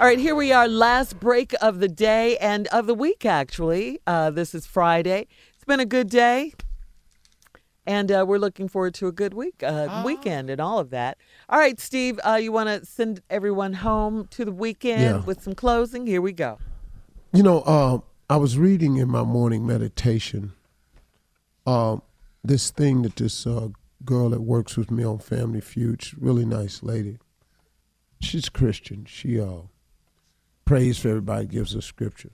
All right, here we are, last break of the day and of the week, actually. Uh, this is Friday. It's been a good day, and uh, we're looking forward to a good week, uh, Ah. weekend, and all of that. All right, Steve, uh, you want to send everyone home to the weekend Yeah. with some closing? Here we go. You know, uh, I was reading in my morning meditation uh, this thing that this uh, girl that works with me on Family Feud, really nice lady. She's Christian. She uh, prays for everybody, gives us scripture.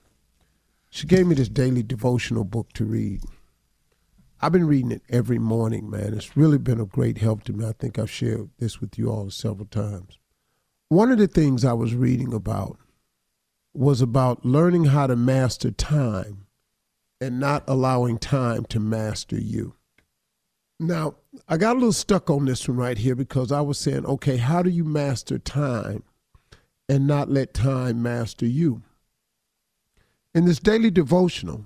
She gave me this daily devotional book to read. I've been reading it every morning, man. It's really been a great help to me. I think I've shared this with you all several times. One of the things I was reading about was about learning how to master time and not allowing time to master you. Now, I got a little stuck on this one right here because I was saying, okay, how do you master time and not let time master you? In this daily devotional,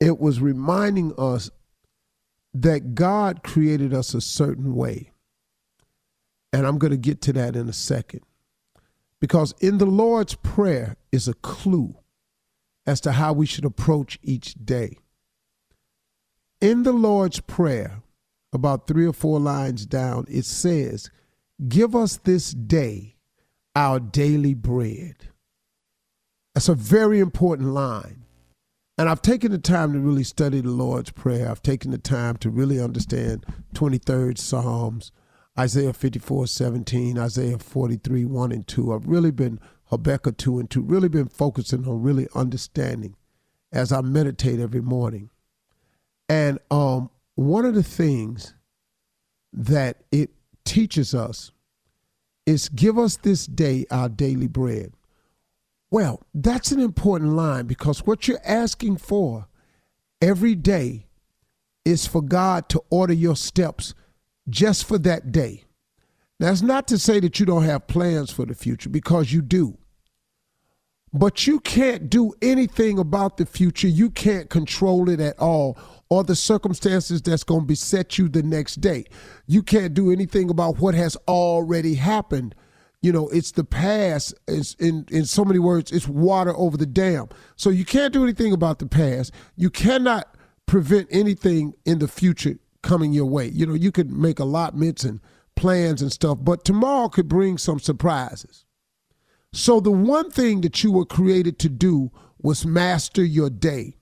it was reminding us that God created us a certain way. And I'm going to get to that in a second. Because in the Lord's Prayer is a clue as to how we should approach each day. In the Lord's Prayer, about three or four lines down, it says, Give us this day our daily bread. That's a very important line. And I've taken the time to really study the Lord's Prayer. I've taken the time to really understand 23rd Psalms, Isaiah 54, 17, Isaiah 43, 1 and 2. I've really been Habakkuk 2 and 2, really been focusing on really understanding as I meditate every morning. And um, one of the things that it teaches us is give us this day our daily bread. Well, that's an important line because what you're asking for every day is for God to order your steps just for that day. That's not to say that you don't have plans for the future because you do. But you can't do anything about the future. You can't control it at all or the circumstances that's going to beset you the next day. You can't do anything about what has already happened. You know, it's the past. It's in in so many words, it's water over the dam. So you can't do anything about the past. You cannot prevent anything in the future coming your way. You know, you could make allotments and plans and stuff, but tomorrow could bring some surprises. So the one thing that you were created to do was master your day.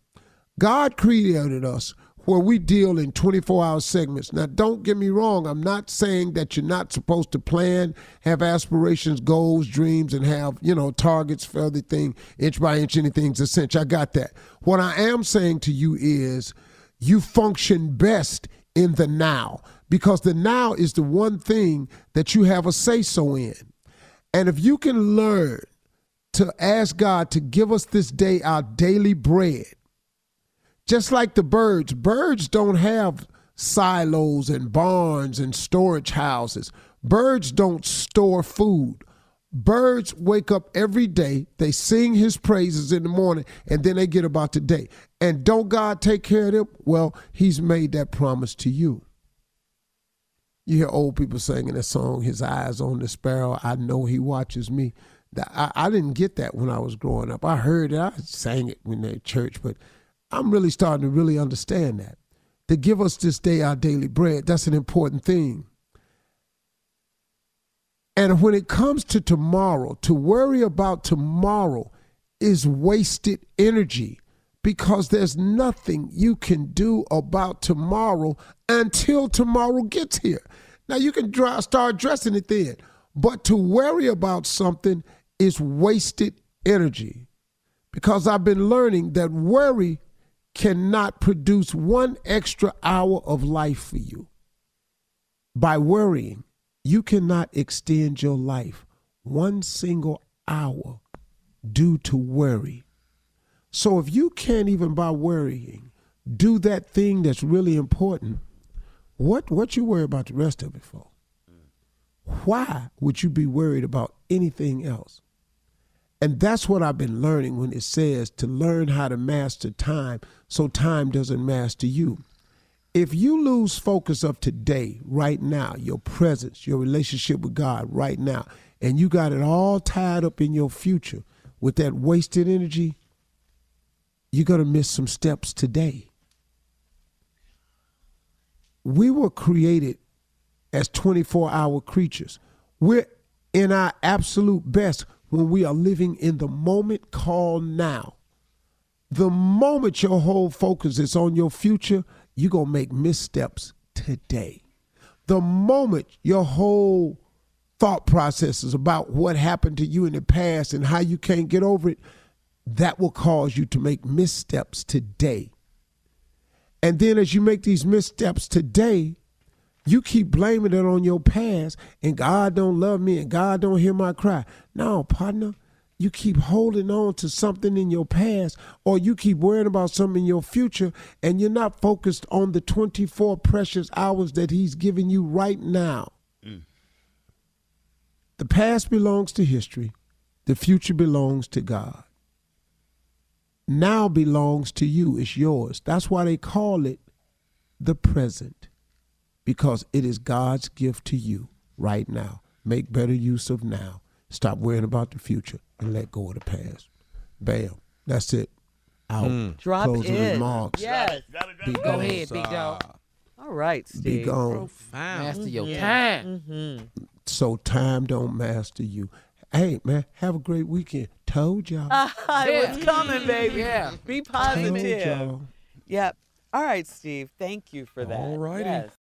God created us where we deal in 24 hour segments. Now, don't get me wrong. I'm not saying that you're not supposed to plan, have aspirations, goals, dreams, and have, you know, targets for everything, inch by inch, anything's a cinch. I got that. What I am saying to you is you function best in the now because the now is the one thing that you have a say so in. And if you can learn to ask God to give us this day our daily bread, just like the birds, birds don't have silos and barns and storage houses. Birds don't store food. Birds wake up every day, they sing his praises in the morning, and then they get about the day. And don't God take care of them? Well, he's made that promise to you. You hear old people singing that song, His Eyes on the Sparrow, I know He watches me. I, I didn't get that when I was growing up. I heard it, I sang it when they church, but I'm really starting to really understand that. To give us this day our daily bread, that's an important thing. And when it comes to tomorrow, to worry about tomorrow is wasted energy because there's nothing you can do about tomorrow until tomorrow gets here. Now you can dry, start addressing it then, but to worry about something is wasted energy because I've been learning that worry cannot produce one extra hour of life for you. By worrying, you cannot extend your life one single hour due to worry. So if you can't even by worrying do that thing that's really important, what what you worry about the rest of it for? Why would you be worried about anything else? And that's what I've been learning when it says to learn how to master time so time doesn't master you. If you lose focus of today, right now, your presence, your relationship with God right now, and you got it all tied up in your future with that wasted energy, you're going to miss some steps today. We were created as 24 hour creatures. We're in our absolute best when we are living in the moment called now. The moment your whole focus is on your future, you're going to make missteps today. The moment your whole thought process is about what happened to you in the past and how you can't get over it, that will cause you to make missteps today. And then as you make these missteps today, you keep blaming it on your past and God don't love me and God don't hear my cry. No, partner, you keep holding on to something in your past or you keep worrying about something in your future and you're not focused on the 24 precious hours that he's giving you right now. Mm. The past belongs to history. The future belongs to God. Now belongs to you. It's yours. That's why they call it the present because it is God's gift to you right now. Make better use of now. Stop worrying about the future and let go of the past. Bam. That's it. Out. Mm. Drop Closing in. remarks. Yes. Be go ahead, big dog. All right, Steve. Be gone. Profound. Master your Mm-hmm. time. Mm-hmm. So time don't master you. Hey man, have a great weekend. Told y'all. it was coming, baby. Yeah. Be Told positive. y'all. Yep. All right, Steve. Thank you for that. All righty. Yes.